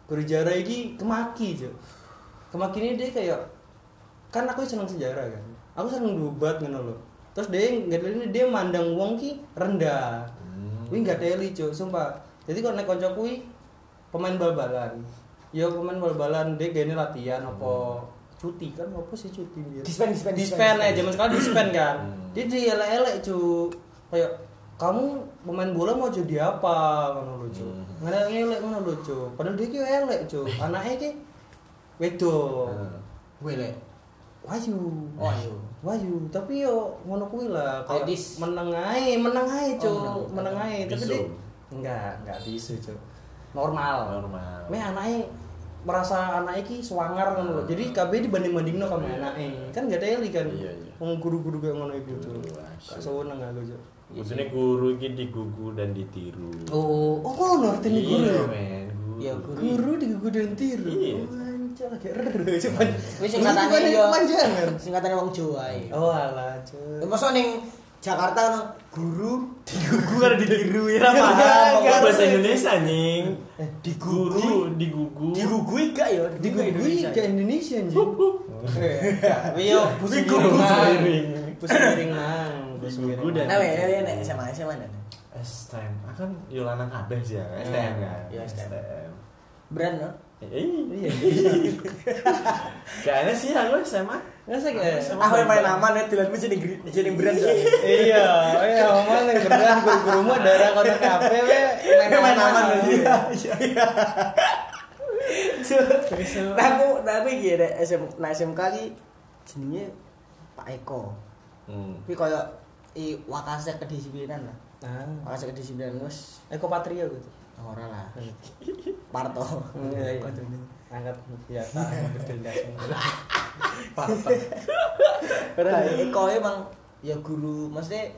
[SPEAKER 2] guru sejarah iki kemaki Cuk. kemaki ini dia kayak kan aku seneng sejarah kan aku seneng debat ngono loh terus dia nggak deli dia mandang wong ki rendah Wih nggak teli cuy, sumpah. Jadi kalau naik kocok kuwi pemain bal-balan. Ya pemain bal-balan dia gini latihan apa cuti kan apa sih cuti biar.
[SPEAKER 3] Dispen, dispen,
[SPEAKER 2] dispen ya zaman sekarang dispen kan.
[SPEAKER 1] Hmm.
[SPEAKER 2] Dia dielek-elek cu kayak kamu pemain bola mau jadi apa ngono lho cu.
[SPEAKER 1] Hmm.
[SPEAKER 2] Nggak elek ngono lho cu. Padahal dia ki elek cu. Anaknya ki wedo.
[SPEAKER 1] Hmm.
[SPEAKER 3] Wele.
[SPEAKER 2] Wahyu.
[SPEAKER 3] Oh.
[SPEAKER 2] Wahyu, tapi yo ngono kuwi lah kayak
[SPEAKER 3] Audis.
[SPEAKER 2] meneng ae, meneng ae, Cuk.
[SPEAKER 3] Oh, meneng.
[SPEAKER 2] ae, tapi dia enggak, enggak bisu, Cuk. Normal.
[SPEAKER 1] Normal.
[SPEAKER 2] Me anake merasa anake iki swanger ngono lho. Jadi kabeh dibanding-bandingno sama anake. Kan enggak teli kan.
[SPEAKER 1] Iya, iya.
[SPEAKER 2] Wong guru-guru kayak ngono iku, Cuk.
[SPEAKER 1] Wah,
[SPEAKER 2] Gak seneng aku, Cuk.
[SPEAKER 1] Maksudnya guru ini digugu dan ditiru.
[SPEAKER 2] Oh, oh ngono artine guru.
[SPEAKER 1] Iya,
[SPEAKER 2] ya?
[SPEAKER 1] men. Guru.
[SPEAKER 3] Iya, guru.
[SPEAKER 2] Guru digugu dan tiru.
[SPEAKER 1] Iya.
[SPEAKER 2] Anjir, lagi ero cuman.
[SPEAKER 3] Wis singkatane
[SPEAKER 2] Guru
[SPEAKER 3] yo. Singkatane wong Jawa.
[SPEAKER 2] Oh alah,
[SPEAKER 3] Ya,
[SPEAKER 2] Cuk.
[SPEAKER 3] Masa ning Jakarta no guru digugu kan ditiru ya
[SPEAKER 2] Enggak,
[SPEAKER 3] paham.
[SPEAKER 2] enggak.
[SPEAKER 1] Kok bahasa Indonesia nying?
[SPEAKER 2] Eh,
[SPEAKER 1] Diguru, digugu.
[SPEAKER 3] Digugui gak ya?
[SPEAKER 2] Digugui ke Indonesia anjing. Tapi yo pusing
[SPEAKER 3] Digugu
[SPEAKER 2] miring mang.
[SPEAKER 1] miring.
[SPEAKER 2] Pusing miring mang. Pusing
[SPEAKER 1] Digugu
[SPEAKER 2] miring.
[SPEAKER 3] Nah, ya ya nek SMA SMA nek.
[SPEAKER 1] STM. Akan Yolana kabeh sih ya, STM kan.
[SPEAKER 3] Iya, STM.
[SPEAKER 1] STM.
[SPEAKER 3] Brand no.
[SPEAKER 2] Iya.
[SPEAKER 1] Kayaknya sih aku SMA.
[SPEAKER 2] Masa kayak
[SPEAKER 3] Aku yang paling aman ya dilanmu jadi jadi brand ya.
[SPEAKER 2] Iya, iya, mana yang beneran guru-gurumu daerah kono kabeh we main
[SPEAKER 3] aman
[SPEAKER 2] aman.
[SPEAKER 3] Iya, iya. Nah aku nah aku iki nek SM nah SMK iki jenenge Pak Eko.
[SPEAKER 1] Hmm.
[SPEAKER 3] Tapi koyo i wakase kedisiplinan lah.
[SPEAKER 2] Nah,
[SPEAKER 3] Wakase kedisiplinan wis
[SPEAKER 2] Eko Patrio gitu.
[SPEAKER 3] Ora lah. Parto.
[SPEAKER 2] Iya, iya. Angkat ya, tak betul
[SPEAKER 3] Ora Eko emang ya guru maksudnya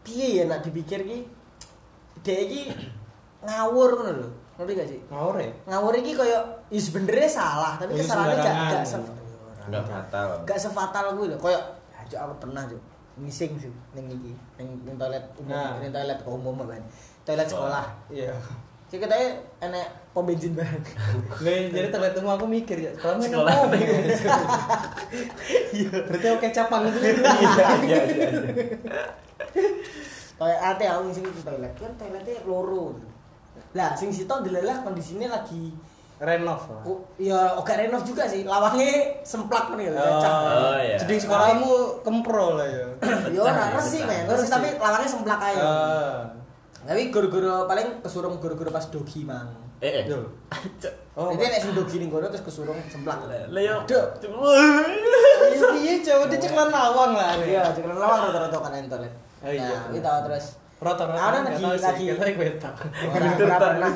[SPEAKER 3] piye ya nak dipikir ki dia iki ngawur ngono lho. Ngerti gak sih?
[SPEAKER 2] Ngawur ya?
[SPEAKER 3] Ngawur iki koyo ya sebenarnya salah, tapi
[SPEAKER 2] Ya,
[SPEAKER 3] kesalahannya gak gak se-
[SPEAKER 1] Enggak fatal.
[SPEAKER 3] gak sefatal kuwi lho. Koyo "Ah, Cuk, aku pernah cuk ngising sih ning iki ning ning toilet umum,
[SPEAKER 2] Nah.
[SPEAKER 3] ning toilet umum kan. Toilet sekolah.
[SPEAKER 2] Iya.
[SPEAKER 3] Sih kita enek pom bensin bareng.
[SPEAKER 2] Lah jadi terlihat temu aku mikir ya, kalau main
[SPEAKER 1] Sekolah.
[SPEAKER 2] apa? Iya, berarti oke capang itu.
[SPEAKER 1] Iya, iya, iya.
[SPEAKER 3] Kayak ate aku ngising di toilet kan toiletnya loro. Lah sing situ delalah kondisinya lagi
[SPEAKER 2] Renov.
[SPEAKER 3] Oh, ya oke renov juga sih. Lawangnya semplak nih lho, lecah.
[SPEAKER 1] Oh, iya.
[SPEAKER 2] Jadi sekolahmu kempro lah ya.
[SPEAKER 3] Yo ora resik men, tapi lawangnya semplak aja.
[SPEAKER 2] Ah.
[SPEAKER 3] Tapi guru-guru paling kesurung guru-guru pas dogi mang.
[SPEAKER 1] Eh, eh.
[SPEAKER 2] Yo. Oh,
[SPEAKER 3] Jadi nek sing dogi ning kono terus kesurung semplak.
[SPEAKER 1] Leo.
[SPEAKER 3] Duk.
[SPEAKER 2] iya iya coba diceklan lawang lah.
[SPEAKER 3] Iya, cekelan lawang rata-rata kan toilet.
[SPEAKER 2] Oh, iya.
[SPEAKER 3] Nah, kita terus
[SPEAKER 2] Rata-rata.
[SPEAKER 3] Ada
[SPEAKER 2] nggak
[SPEAKER 3] lagi-
[SPEAKER 2] sih,
[SPEAKER 3] lagi.
[SPEAKER 2] katanya gue tak.
[SPEAKER 3] Ora ora pernah.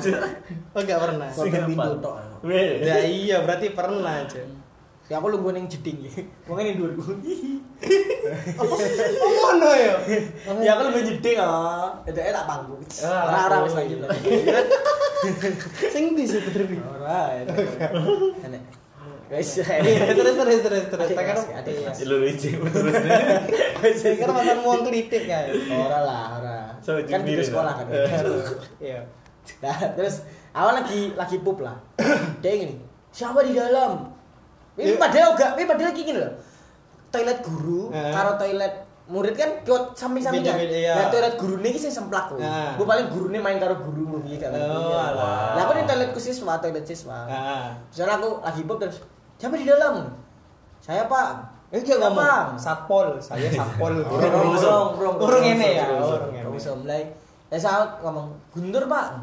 [SPEAKER 2] Oh enggak pernah.
[SPEAKER 1] Sing
[SPEAKER 3] pintu tok.
[SPEAKER 2] Ya iya berarti pernah aja.
[SPEAKER 3] Ya aku lungguh ning jeding iki. Wong ini dhuwurku.
[SPEAKER 2] Oh ngono ya.
[SPEAKER 3] Ya aku lungguh jeding ah. Itu tak panggung.
[SPEAKER 2] Ah,
[SPEAKER 3] Ora ora wis lanjut.
[SPEAKER 2] iya. Sing di situ terus.
[SPEAKER 3] Ora. Enak. Wis.
[SPEAKER 2] Iya, terus terus terus terus.
[SPEAKER 3] Kelas, adik kelas.
[SPEAKER 1] Lu lucu terus.
[SPEAKER 2] Sing kan mantan muang klitik kan.
[SPEAKER 3] Ora lah, ora. Kan di sekolah
[SPEAKER 1] lah.
[SPEAKER 3] kan.
[SPEAKER 2] Iya.
[SPEAKER 3] Nah, terus awal lagi lagi pup lah. Dia gini, siapa di dalam? Ini
[SPEAKER 2] Iya.
[SPEAKER 3] padahal enggak, ini padahal kayak gini loh. Toilet guru
[SPEAKER 2] Eh.
[SPEAKER 3] karo toilet murid kan kiot samping-samping kan.
[SPEAKER 2] Iya.
[SPEAKER 3] Nah, toilet guru ini sih semplak kok.
[SPEAKER 2] Nah.
[SPEAKER 3] Gue paling guru ini main karo guru lu gitu kan.
[SPEAKER 2] Oh, alah.
[SPEAKER 3] Lah aku di toiletku siswa, toilet siswa.
[SPEAKER 2] Ah.
[SPEAKER 3] Misalnya aku lagi pup terus, siapa di dalam? Saya pak.
[SPEAKER 2] Eh dia ngomong satpol, saya satpol.
[SPEAKER 3] Urung, urung, urung, urung.
[SPEAKER 2] Urung ini ya.
[SPEAKER 3] Urung,
[SPEAKER 2] urung. ini.
[SPEAKER 3] Bisa mulai. Ya saya ngomong, Guntur pak.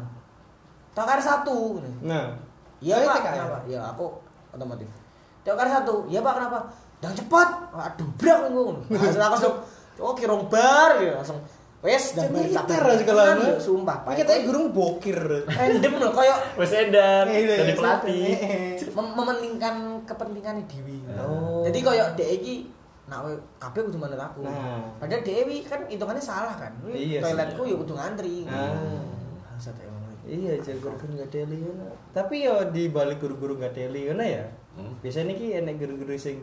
[SPEAKER 3] Tokar satu.
[SPEAKER 2] Nah.
[SPEAKER 3] Iya
[SPEAKER 2] Oh,
[SPEAKER 3] pak? Iya aku otomotif. Tokar satu. Iya pak kenapa? Dan cepat. Aduh, brak gue. Langsung aku langsung, oh kirong bar ya langsung. Wes, dan
[SPEAKER 2] militer aja kalau
[SPEAKER 3] Sumpah, Pak.
[SPEAKER 2] Kita guru bokir.
[SPEAKER 3] random loh, kayak
[SPEAKER 1] Wes edan
[SPEAKER 2] Iya,
[SPEAKER 1] jadi pelatih.
[SPEAKER 3] mem- mementingkan kepentingan Dewi.
[SPEAKER 2] Oh.
[SPEAKER 3] Jadi kayak dek iki nak we kabeh kudu manut aku.
[SPEAKER 2] Nah.
[SPEAKER 3] Padahal Dewi kan hitungannya salah kan.
[SPEAKER 2] Iya.
[SPEAKER 3] Toiletku ya kudu ngantri.
[SPEAKER 2] Ah. Iya, cek guru-guru nggak ngono. Tapi yo di balik guru-guru nggak ngono ya.
[SPEAKER 1] Hmm.
[SPEAKER 2] Biasanya ki enek guru-guru sing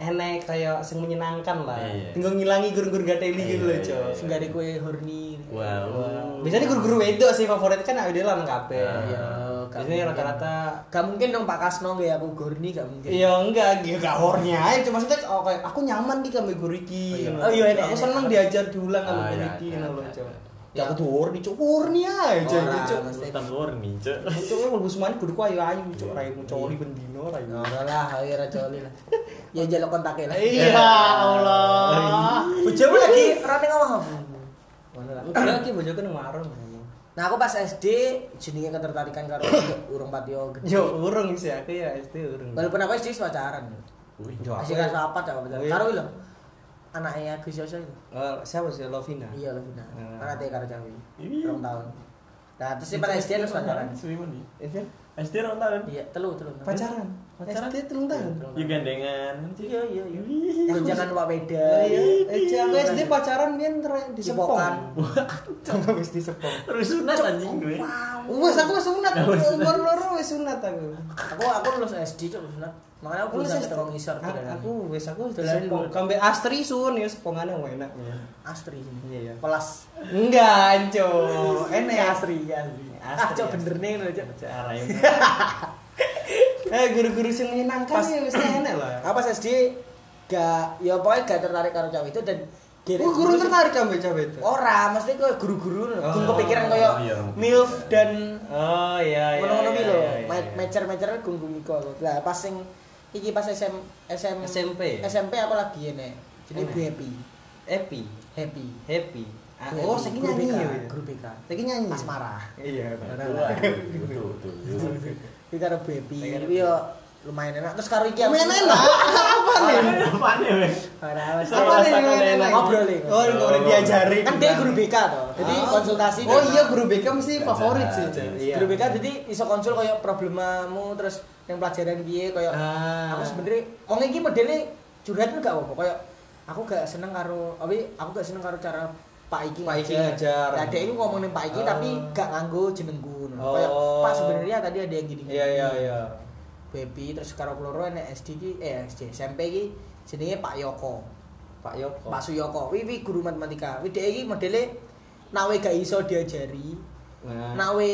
[SPEAKER 2] enek kayak sing menyenangkan lah.
[SPEAKER 1] Iya.
[SPEAKER 2] Tinggal ngilangi guru-guru gak teli gitu loh,
[SPEAKER 1] Iya,
[SPEAKER 2] Cok.
[SPEAKER 1] iya.
[SPEAKER 3] Sing gak ada kue horny.
[SPEAKER 1] Wow.
[SPEAKER 2] Biasanya guru-guru wedok sih favorit kan dhewe lan kabeh.
[SPEAKER 1] Ah.
[SPEAKER 3] Iya,
[SPEAKER 2] Biasanya rata-rata
[SPEAKER 3] Gak mungkin dong Pak Kasno gak aku horny gak mungkin.
[SPEAKER 2] Iya enggak, gitu gak hornya aja cuma maksudnya oh, kayak aku nyaman nih sama guru iki.
[SPEAKER 3] Oh, iya.
[SPEAKER 2] ngono.
[SPEAKER 3] Oh, iya, enak,
[SPEAKER 2] aku seneng diajar diulang sama
[SPEAKER 1] Ah,
[SPEAKER 2] guru
[SPEAKER 1] iya,
[SPEAKER 2] iki
[SPEAKER 1] iya,
[SPEAKER 2] ngono loh,
[SPEAKER 1] iya,
[SPEAKER 2] Cok.
[SPEAKER 1] Iya.
[SPEAKER 2] Ya aku tuh horny, Cok. Horny aja Cok.
[SPEAKER 3] mesti.
[SPEAKER 1] Utang horny, cek.
[SPEAKER 2] Cok mlebu semuanya kudu ayu ayu, Cok. Raimu coli bendino raimu.
[SPEAKER 3] Ora lah, ayo ra coli lah. Ya jaluk kontaknya lah.
[SPEAKER 2] Iya Allah.
[SPEAKER 3] Bojomu lagi rame ngomong apa? Ngono lah.
[SPEAKER 2] Enggak ki bojoku nang warung.
[SPEAKER 3] Nah aku pas SD jenenge ketertarikan karo urung patio gede.
[SPEAKER 2] Yo urung sih aku ya SD urung.
[SPEAKER 3] Walaupun aku SD pacaran.
[SPEAKER 1] Wih,
[SPEAKER 2] aku-
[SPEAKER 3] kelas apa tak pacaran.
[SPEAKER 2] Oh, iya.
[SPEAKER 3] Karo lho. Anaknya Agus Yoso itu.
[SPEAKER 2] Oh, siapa sih Lovina?
[SPEAKER 3] Iya lho Vina. Anak teh karo Jawi.
[SPEAKER 1] Iya.
[SPEAKER 3] Rong tahun. Nah, terus pas SD terus pacaran.
[SPEAKER 1] Suwi mandi.
[SPEAKER 2] Iya.
[SPEAKER 1] SD rong tahun.
[SPEAKER 3] Iya, telu telu.
[SPEAKER 2] Pacaran.
[SPEAKER 1] Pacaran?
[SPEAKER 2] SD telung tahun.
[SPEAKER 3] Telung
[SPEAKER 1] Yuk gandengan.
[SPEAKER 3] Iya iya iya. Gonjangan Pak Beda.
[SPEAKER 2] Iya, eh, aku SD pacaran ter- di Sepong. Wis di Sepong.
[SPEAKER 1] Terus sunat anjing gue.
[SPEAKER 2] Wes aku wis sunat, umur loro wis sunat aku.
[SPEAKER 3] Aku aku lulus SD cok sunat. Makanya aku
[SPEAKER 2] Lulus
[SPEAKER 3] bisa
[SPEAKER 2] SD. A-
[SPEAKER 3] tidak
[SPEAKER 2] Aku wis aku Sepong. Kambe Astri sun ya Sepongane enak ya.
[SPEAKER 3] Astri.
[SPEAKER 2] Iya, iya.
[SPEAKER 3] Pelas.
[SPEAKER 2] Enggak, anco. Enek
[SPEAKER 3] Astri ya. Ah,
[SPEAKER 2] Astri,
[SPEAKER 3] cok
[SPEAKER 2] Astri.
[SPEAKER 3] bener nih lho cok.
[SPEAKER 1] Cara ini.
[SPEAKER 2] Eh guru-guru sing menyenangkan
[SPEAKER 3] Pas-
[SPEAKER 2] ya wis enak lah.
[SPEAKER 3] Aku pas SD gak ya pokoknya gak tertarik karo cowok itu dan kira-
[SPEAKER 2] Oh, guru tertarik kambe cawe itu.
[SPEAKER 3] Ora, mesti koyo guru-guru
[SPEAKER 2] Oh,
[SPEAKER 3] gung kepikiran koyo
[SPEAKER 1] iya.
[SPEAKER 3] MILF dan
[SPEAKER 2] Oh iya iya.
[SPEAKER 3] ngono-ngono
[SPEAKER 2] iya,
[SPEAKER 3] lho.
[SPEAKER 2] iya, iya.
[SPEAKER 3] Mecer-mecer gung-gung iku aku. Lah pas sing iki pas SM SM
[SPEAKER 2] SMP.
[SPEAKER 3] SMP aku lagi ini. Jadi
[SPEAKER 2] Enak.
[SPEAKER 3] Happy.
[SPEAKER 2] Happy.
[SPEAKER 3] Happy.
[SPEAKER 2] Happy. Ah, oh,
[SPEAKER 3] Guru
[SPEAKER 2] nyanyi
[SPEAKER 3] BK,
[SPEAKER 2] ya.
[SPEAKER 3] Guru BK.
[SPEAKER 2] Saiki nyanyi.
[SPEAKER 3] Mas marah.
[SPEAKER 2] Iya.
[SPEAKER 3] Karo Bu Happy.
[SPEAKER 2] Iki karo
[SPEAKER 3] Iki yo lumayan enak. Terus karo iki
[SPEAKER 2] Lumayan enak. Apa nih?
[SPEAKER 1] Ya, Bang?
[SPEAKER 3] Ora.
[SPEAKER 2] Apa nih
[SPEAKER 1] enak.
[SPEAKER 3] Ngobrol nih.
[SPEAKER 2] Oh, ngobrol diajari.
[SPEAKER 3] Kan dia guru BK toh. Jadi
[SPEAKER 2] Ah.
[SPEAKER 3] konsultasi
[SPEAKER 2] Oh
[SPEAKER 3] dan-
[SPEAKER 2] iya guru BK mesti favorit sih. Iya.
[SPEAKER 3] Guru BK jadi iso konsul koyo problemamu terus yang pelajaran piye koyo
[SPEAKER 2] Ah.
[SPEAKER 3] aku sebenarnya wong iki modele curhat gak apa-apa koyo aku gak seneng karo tapi aku gak seneng karo cara Pak Iki
[SPEAKER 2] Pak Iki ngajar.
[SPEAKER 3] Nah, dia itu ngomongin Pak Iki
[SPEAKER 2] Ah.
[SPEAKER 3] tapi gak nganggo jenengku.
[SPEAKER 2] Oh.
[SPEAKER 3] Kayak Pak sebenarnya tadi ada yang gini.
[SPEAKER 2] Iya iya iya.
[SPEAKER 3] Baby terus karo keloro enek SD ki eh SD SMP ki jenenge Pak Yoko.
[SPEAKER 2] Pak Yoko.
[SPEAKER 3] Pak Suyoko. Wi wi guru matematika. Wi dhek iki modele nawe gak iso diajari,
[SPEAKER 2] Nah.
[SPEAKER 3] nawe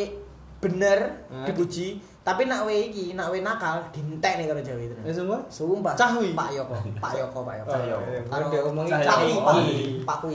[SPEAKER 3] bener
[SPEAKER 2] Nah.
[SPEAKER 3] dipuji, tapi nawe iki nawe nakal dintek nih karo Jawa itu.
[SPEAKER 2] Semua?
[SPEAKER 3] Sumpah.
[SPEAKER 2] Cah wi?
[SPEAKER 3] Pak Yoko, Pak Yoko, Pak Yoko. Karo
[SPEAKER 2] Dia ngomongin
[SPEAKER 1] Cah
[SPEAKER 3] Pak
[SPEAKER 1] Yoko.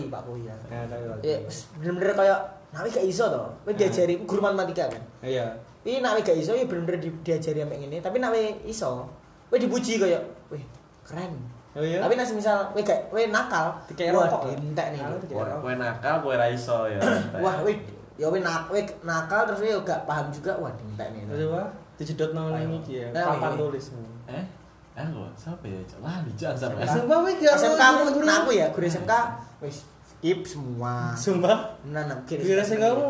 [SPEAKER 3] Pak Wi ya.
[SPEAKER 2] Tahu.
[SPEAKER 3] Ya, bener-bener kayak nawe gak iso toh. Wis diajari guru matematika kan.
[SPEAKER 2] Iya.
[SPEAKER 3] Ini nawe gak iso ya bener-bener di- diajari sampe ngene, tapi nawe iso. Wis dipuji kayak, wih, keren.
[SPEAKER 2] Oh iya.
[SPEAKER 3] Tapi nasi misal wih gak wih nakal,
[SPEAKER 2] Dikei
[SPEAKER 3] wah
[SPEAKER 2] rokok.
[SPEAKER 3] dintek nih.
[SPEAKER 1] Kowe kowe nakal, kowe ra iso ya.
[SPEAKER 3] Wah, wih ya wih nak wih nakal terus wih gak paham juga, wah dintek nih.
[SPEAKER 2] Terus apa? Dijedot nang
[SPEAKER 3] Ayo.
[SPEAKER 2] iki ya. Papan
[SPEAKER 3] iya.
[SPEAKER 2] tulis.
[SPEAKER 1] Eh? Aku siapa ya? Lali jangan sampai.
[SPEAKER 2] SMK wih gak
[SPEAKER 3] SMK aku
[SPEAKER 2] guru-
[SPEAKER 3] aku ya, guru SMK wis skip semua.
[SPEAKER 2] Sumpah.
[SPEAKER 3] Nah, nah, kira
[SPEAKER 2] Kira sing kamu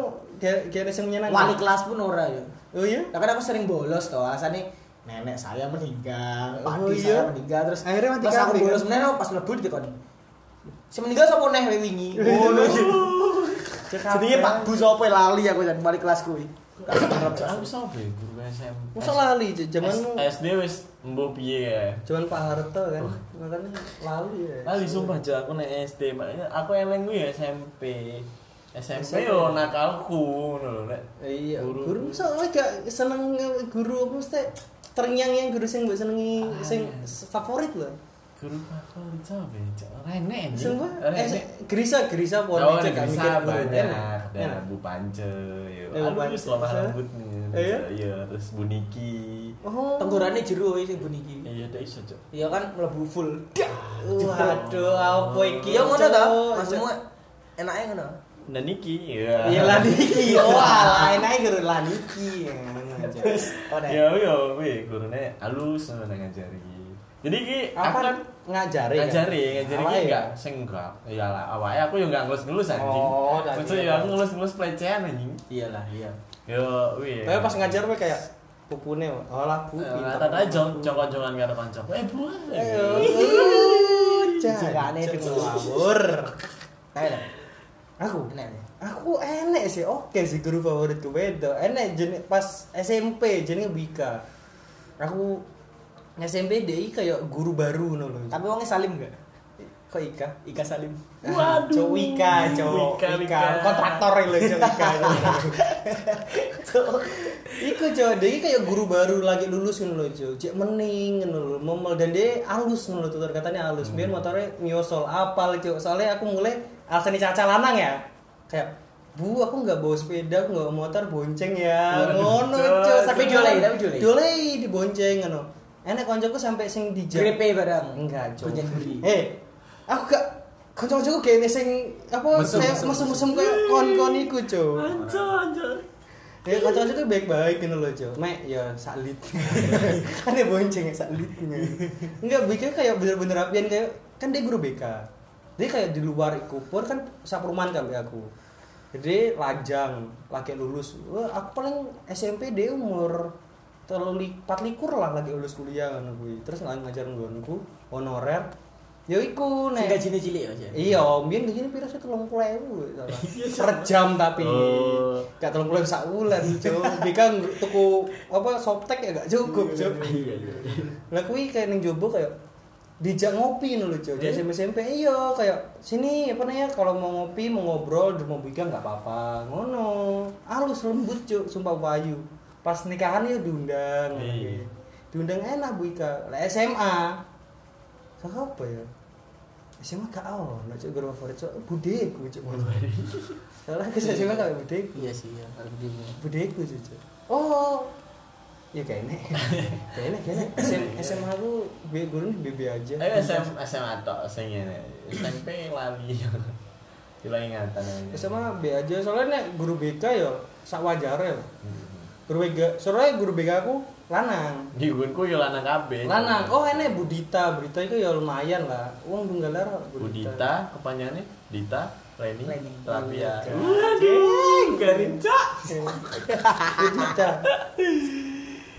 [SPEAKER 2] kira sing menyenangkan.
[SPEAKER 3] wali kelas pun ora ya.
[SPEAKER 2] Oh iya?
[SPEAKER 3] Kan aku sering bolos toh, alasannya nenek saya meninggal,
[SPEAKER 2] Oh,
[SPEAKER 3] padi
[SPEAKER 2] iya?
[SPEAKER 3] saya meninggal terus
[SPEAKER 2] Akhirnya mati
[SPEAKER 3] pas aku bolos
[SPEAKER 2] kan?
[SPEAKER 3] meneh pas mlebu dikon. Sing meninggal sapa neh we wingi. Ngono. Jenenge Pak Bu sapa lali aku jan wali kelas kuwi.
[SPEAKER 1] Aku siapa ya? Guru SMP.
[SPEAKER 2] Masa lali zamanmu
[SPEAKER 1] SD wis mbuh piye ya?
[SPEAKER 2] zaman Pak Harto kan. Makanya lali ya.
[SPEAKER 1] Lali sumpah aja aku nek SD, makanya aku eleng kuwi ya SMP. SMP
[SPEAKER 2] SMP.
[SPEAKER 1] yo nakalku ngono lho nek.
[SPEAKER 2] Iya,
[SPEAKER 1] Guru.
[SPEAKER 2] guru soalnya gak seneng guru apa mesti terngiang yang guru sing mbok senengi
[SPEAKER 1] Ah,
[SPEAKER 2] sing
[SPEAKER 1] iya.
[SPEAKER 2] favorit loh.
[SPEAKER 1] Guru favorit siapa ya? Rene anjing.
[SPEAKER 2] Sumpah, eh. Gerisa, Gerisa
[SPEAKER 1] Oh, bisa
[SPEAKER 2] mikir guru.
[SPEAKER 1] banyak. Dan. Bu Pance, ya.
[SPEAKER 2] Bu Pance.
[SPEAKER 1] selama rambut nih.
[SPEAKER 2] Iya?
[SPEAKER 1] Iya, terus Bu Niki.
[SPEAKER 2] Oh.
[SPEAKER 3] Tenggorane jero wis sing bunyi
[SPEAKER 1] Iya, ada iso, Cok.
[SPEAKER 3] Ya kan mlebu full.
[SPEAKER 2] Waduh, apa iki?
[SPEAKER 3] Ya ngono ta, maksudmu enake ngono.
[SPEAKER 1] Dan Niki, iya.
[SPEAKER 2] Iya Laniki. Oh, alah enak guru Laniki.
[SPEAKER 3] Oh, nek.
[SPEAKER 1] Ya, ya, wih, gurune halus ngono ngajari. Jadi ki
[SPEAKER 2] Apa
[SPEAKER 1] aku
[SPEAKER 2] kan ngajari? kan?
[SPEAKER 1] ngajari, ngajari
[SPEAKER 2] Awake
[SPEAKER 1] ki
[SPEAKER 2] ya?
[SPEAKER 1] enggak sing enggak. Ya lah, awake aku yo enggak ngelus-ngelus anjing.
[SPEAKER 2] Oh, tadi
[SPEAKER 1] Maksudnya
[SPEAKER 2] ya.
[SPEAKER 1] ya aku ngelus-ngelus pelecehan anjing.
[SPEAKER 3] Iyalah, iya.
[SPEAKER 1] Yo, wih.
[SPEAKER 2] Tapi pas ngajar we kayak pupune, oh lah bu.
[SPEAKER 1] Eh,
[SPEAKER 2] pinter.
[SPEAKER 1] Tata aja jongkon-jongkongan karo kanca. Eh.
[SPEAKER 2] Ayo.
[SPEAKER 3] Jikane
[SPEAKER 2] Cuk,
[SPEAKER 3] itu
[SPEAKER 2] ngawur. Aku
[SPEAKER 3] Enak ya.
[SPEAKER 2] Aku enek sih, oke sih guru favoritku beda. Enek jenis pas SMP jenenge Wika. Aku SMP DI kayak guru baru ngono lho.
[SPEAKER 3] Tapi wongnya Salim gak?
[SPEAKER 2] kok Ika?
[SPEAKER 3] Ika Salim.
[SPEAKER 1] Waduh.
[SPEAKER 2] Cok Wika, cok
[SPEAKER 1] Wika,
[SPEAKER 2] Wika,
[SPEAKER 1] Wika.
[SPEAKER 2] kontraktor Wika. Cok. Iku cok, dia kayak guru baru lagi lulus ngono lho cok. Cek mening ngono lho, momel dan dia halus ngono lho tutur katanya halus. Biar motornya nyosol apal cok. Soalnya aku mulai alasan caca lanang ya. Kayak Bu, aku nggak bawa sepeda, aku nggak bawa motor, bonceng ya. Ngono,
[SPEAKER 1] cok.
[SPEAKER 3] Tapi dioleh, tapi dioleh.
[SPEAKER 2] Dioleh dibonceng ngono. Enak koncoku sampai sing dijak.
[SPEAKER 3] Grepe barang.
[SPEAKER 2] Enggak, Cok. Eh, aku gak kanca-kancaku kayaknya sing apa
[SPEAKER 1] Mesum,
[SPEAKER 2] kayak mesum-mesum kon-kon iku, Cok.
[SPEAKER 1] Anjir, anjir.
[SPEAKER 2] Ya kanca-kancaku baik-baik gitu loh, Cok. Mek ya salit. kan dia bonceng ya salitnya. Enggak, BK kayak bener-bener rapian kayak kan dia guru BK. Dia kayak di luar iku pur kan saperumahan kali aku. Jadi lajang, lagi lulus. Wah, aku paling SMP dia umur terlalu empat likur lah lagi lulus kuliah kan gue terus nggak ngajar nggonku honorer ya iku
[SPEAKER 3] Sing
[SPEAKER 2] nek.
[SPEAKER 3] gajine cilik ya. Cak?
[SPEAKER 2] iya mbiyen gajine pira sih telung puluh ewu per jam tapi.
[SPEAKER 1] Oh.
[SPEAKER 2] gak telung puluh sak bulan cuk. Bika tuku apa softtek ya gak cukup cuk.
[SPEAKER 1] Iya, iya.
[SPEAKER 2] lah kuwi kayak ning jobo kayak dijak ngopi nih cuk. Di? SMP SMP iya kayak sini apa namanya kalau mau ngopi mau ngobrol di mau bikin nggak apa-apa. Ngono. Halus lembut cuk sumpah wayu pas nikahan ya diundang.
[SPEAKER 1] Iya.
[SPEAKER 2] diundang enak Bu Ika. Lah SMA siapa ya? SMA gak oh nak cuk guru favorit cuk. Budeku cuk. Soalnya ke SMA kayak budeku?
[SPEAKER 3] Iya sih ya,
[SPEAKER 2] budeku cuk cuk. oh. Ya kayaknya kayaknya kayaknya SM, SMA aku B, guru nih BB aja.
[SPEAKER 1] Ayo SM, SMA tok sing ngene. SMP lali. Hilang ingatan.
[SPEAKER 2] SMA B aja. Soalnya nek guru BK ya sak wajar ya.
[SPEAKER 1] Hmm.
[SPEAKER 2] Guru BK soalnya guru BK aku lanang.
[SPEAKER 1] Di gunku yo lanang kabeh.
[SPEAKER 2] lanang. Oh ini Budita. Budita itu ya lumayan lah. Uang tunggalar
[SPEAKER 1] Budita, kepanjangannya? Dita, Reni,
[SPEAKER 3] Reni.
[SPEAKER 1] Rapia.
[SPEAKER 2] Iya,
[SPEAKER 1] Waduh, garinca.
[SPEAKER 2] Budita